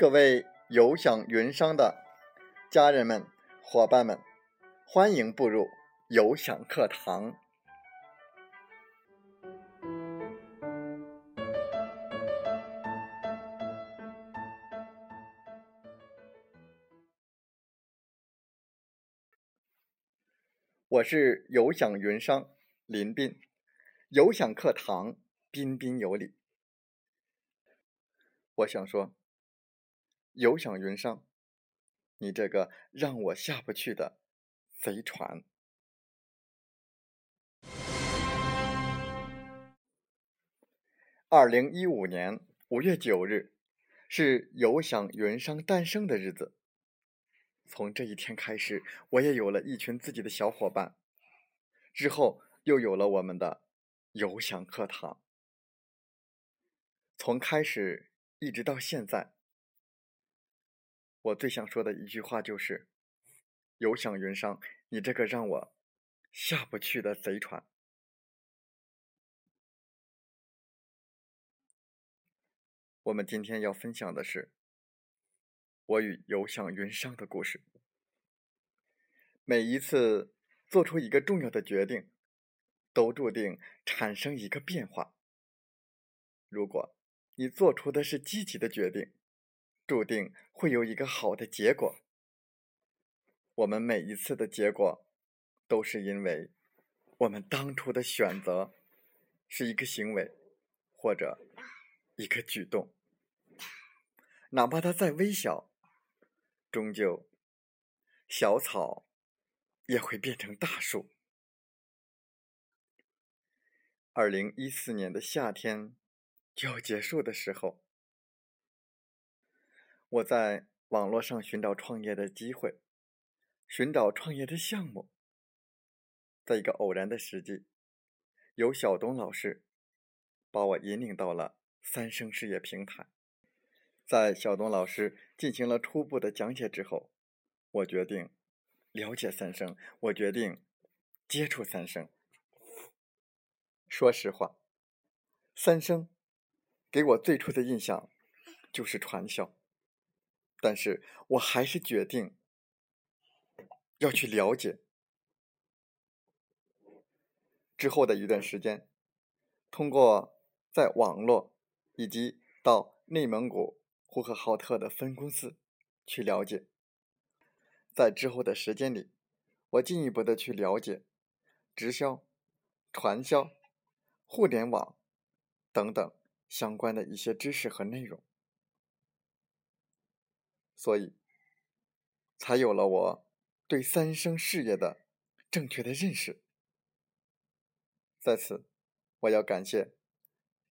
各位有享云商的家人们、伙伴们，欢迎步入有享课堂。我是有享云商林斌，有享课堂彬彬有礼。我想说。游享云商，你这个让我下不去的贼船。二零一五年五月九日是游享云商诞生的日子。从这一天开始，我也有了一群自己的小伙伴，之后又有了我们的游享课堂。从开始一直到现在。我最想说的一句话就是：“有享云商，你这个让我下不去的贼船。”我们今天要分享的是我与有享云商的故事。每一次做出一个重要的决定，都注定产生一个变化。如果你做出的是积极的决定，注定会有一个好的结果。我们每一次的结果，都是因为我们当初的选择是一个行为或者一个举动，哪怕它再微小，终究小草也会变成大树。二零一四年的夏天就要结束的时候。我在网络上寻找创业的机会，寻找创业的项目。在一个偶然的时机，有小东老师把我引领到了三生事业平台。在小东老师进行了初步的讲解之后，我决定了解三生，我决定接触三生。说实话，三生给我最初的印象就是传销。但是我还是决定要去了解。之后的一段时间，通过在网络以及到内蒙古呼和浩特的分公司去了解，在之后的时间里，我进一步的去了解直销、传销、互联网等等相关的一些知识和内容。所以，才有了我对三生事业的正确的认识。在此，我要感谢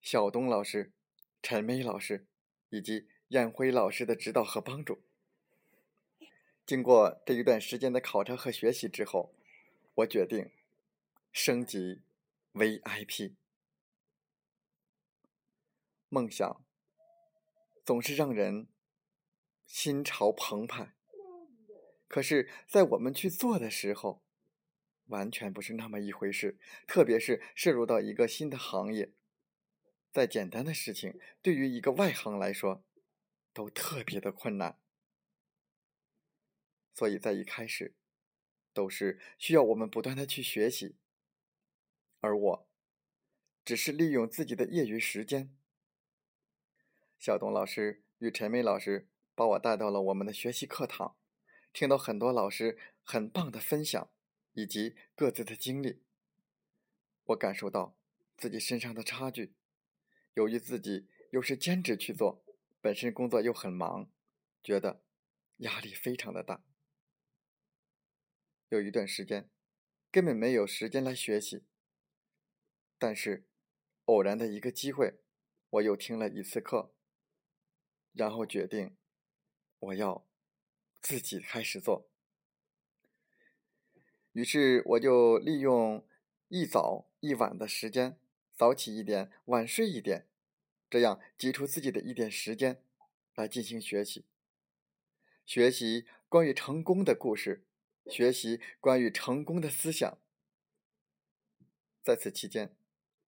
小东老师、陈梅老师以及燕辉老师的指导和帮助。经过这一段时间的考察和学习之后，我决定升级 VIP。梦想总是让人。心潮澎湃，可是，在我们去做的时候，完全不是那么一回事。特别是涉入到一个新的行业，再简单的事情，对于一个外行来说，都特别的困难。所以在一开始，都是需要我们不断的去学习，而我，只是利用自己的业余时间。小董老师与陈梅老师。把我带到了我们的学习课堂，听到很多老师很棒的分享以及各自的经历，我感受到自己身上的差距。由于自己又是兼职去做，本身工作又很忙，觉得压力非常的大。有一段时间根本没有时间来学习，但是偶然的一个机会，我又听了一次课，然后决定。我要自己开始做，于是我就利用一早一晚的时间，早起一点，晚睡一点，这样挤出自己的一点时间来进行学习，学习关于成功的故事，学习关于成功的思想。在此期间，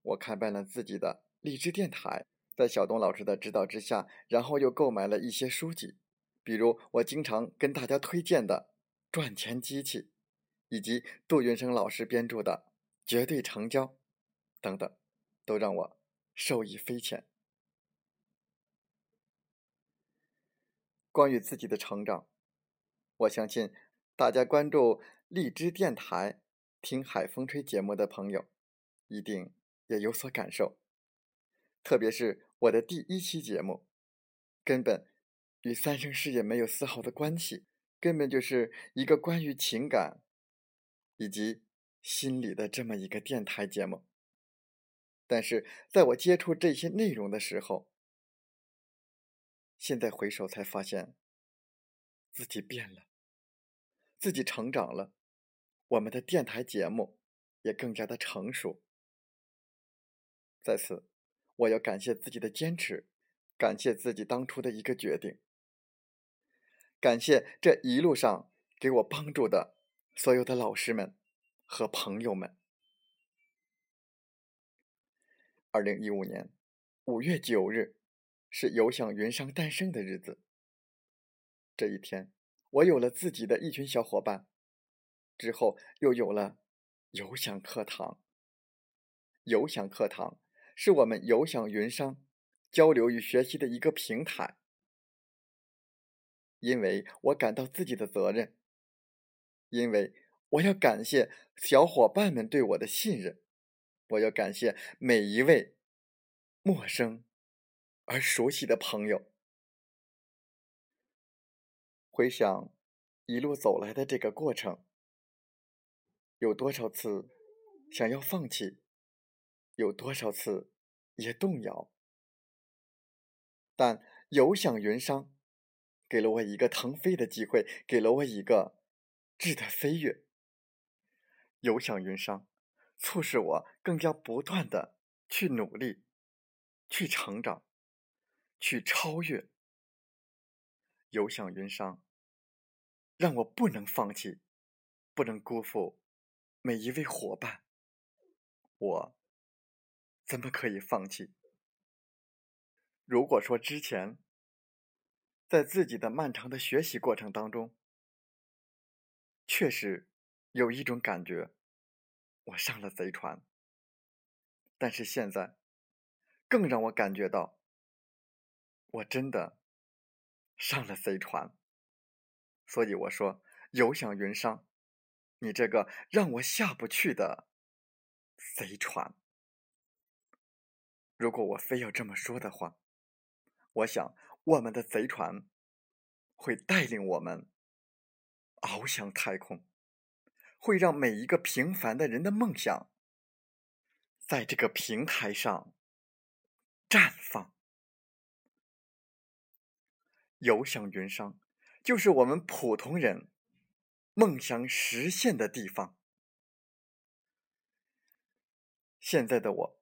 我开办了自己的励志电台。在小东老师的指导之下，然后又购买了一些书籍，比如我经常跟大家推荐的《赚钱机器》，以及杜云生老师编著的《绝对成交》等等，都让我受益匪浅。关于自己的成长，我相信大家关注荔枝电台、听海风吹节目的朋友，一定也有所感受。特别是我的第一期节目，根本与三生事业没有丝毫的关系，根本就是一个关于情感以及心理的这么一个电台节目。但是在我接触这些内容的时候，现在回首才发现，自己变了，自己成长了，我们的电台节目也更加的成熟。在此，我要感谢自己的坚持，感谢自己当初的一个决定，感谢这一路上给我帮助的所有的老师们和朋友们。二零一五年五月九日。是有享云商诞生的日子。这一天，我有了自己的一群小伙伴，之后又有了有享课堂。有享课堂是我们有享云商交流与学习的一个平台。因为我感到自己的责任，因为我要感谢小伙伴们对我的信任，我要感谢每一位陌生。而熟悉的朋友，回想一路走来的这个过程，有多少次想要放弃，有多少次也动摇，但有享云商给了我一个腾飞的机会，给了我一个质的飞跃。有享云商促使我更加不断的去努力，去成长。去超越，有享云商，让我不能放弃，不能辜负每一位伙伴。我怎么可以放弃？如果说之前，在自己的漫长的学习过程当中，确实有一种感觉，我上了贼船。但是现在，更让我感觉到。我真的上了贼船，所以我说有享云商，你这个让我下不去的贼船。如果我非要这么说的话，我想我们的贼船会带领我们翱翔太空，会让每一个平凡的人的梦想在这个平台上绽放。有享云商，就是我们普通人梦想实现的地方。现在的我，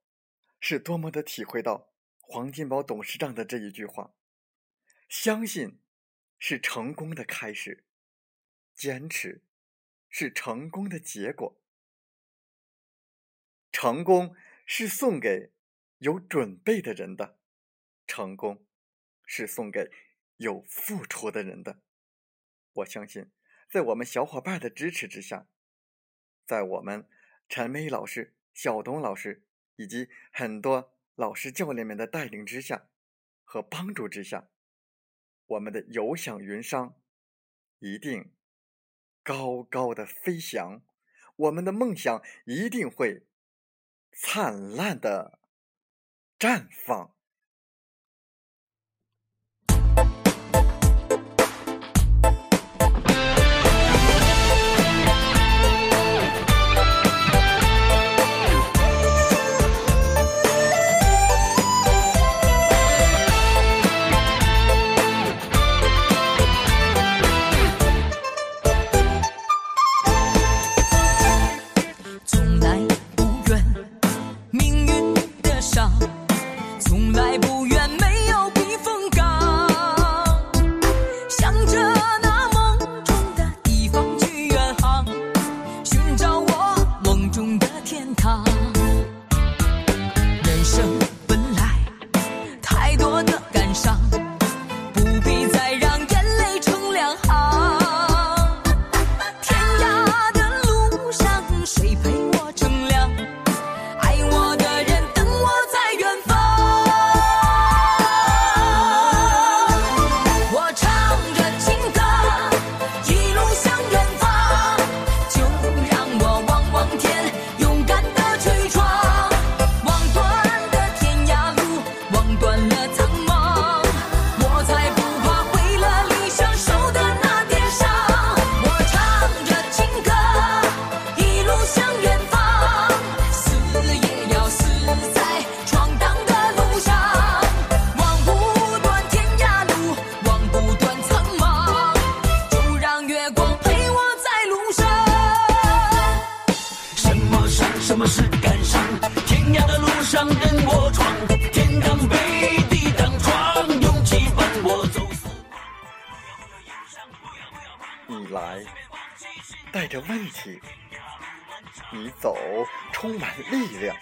是多么的体会到黄金宝董事长的这一句话：相信是成功的开始，坚持是成功的结果。成功是送给有准备的人的，成功是送给。有付出的人的，我相信，在我们小伙伴的支持之下，在我们陈梅老师、小东老师以及很多老师教练们的带领之下和帮助之下，我们的游享云商一定高高的飞翔，我们的梦想一定会灿烂的绽放。带着问题，你走充满力量。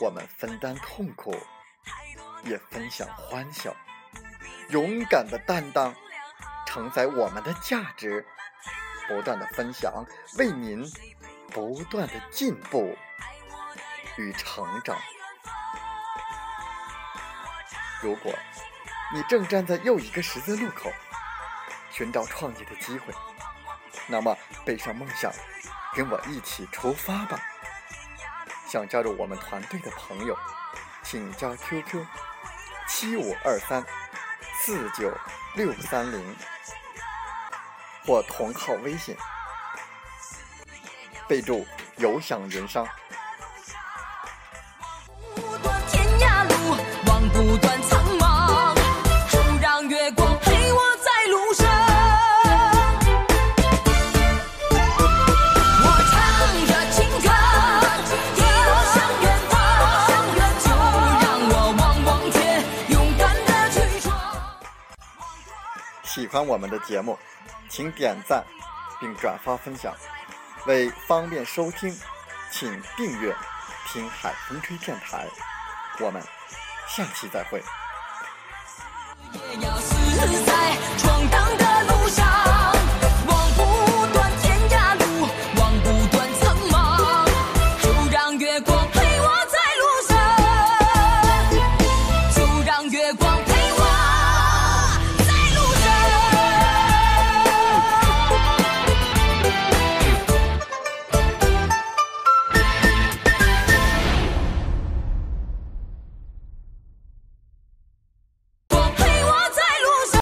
我们分担痛苦，也分享欢笑。勇敢的担当，承载我们的价值。不断的分享，为您不断的进步与成长。如果你正站在又一个十字路口，寻找创业的机会，那么背上梦想，跟我一起出发吧！想加入我们团队的朋友，请加 QQ：七五二三四九六三零。或同号微信，备注“有享云商”。喜欢我们的节目。请点赞并转发分享，为方便收听，请订阅“听海风吹电台”。我们下期再会。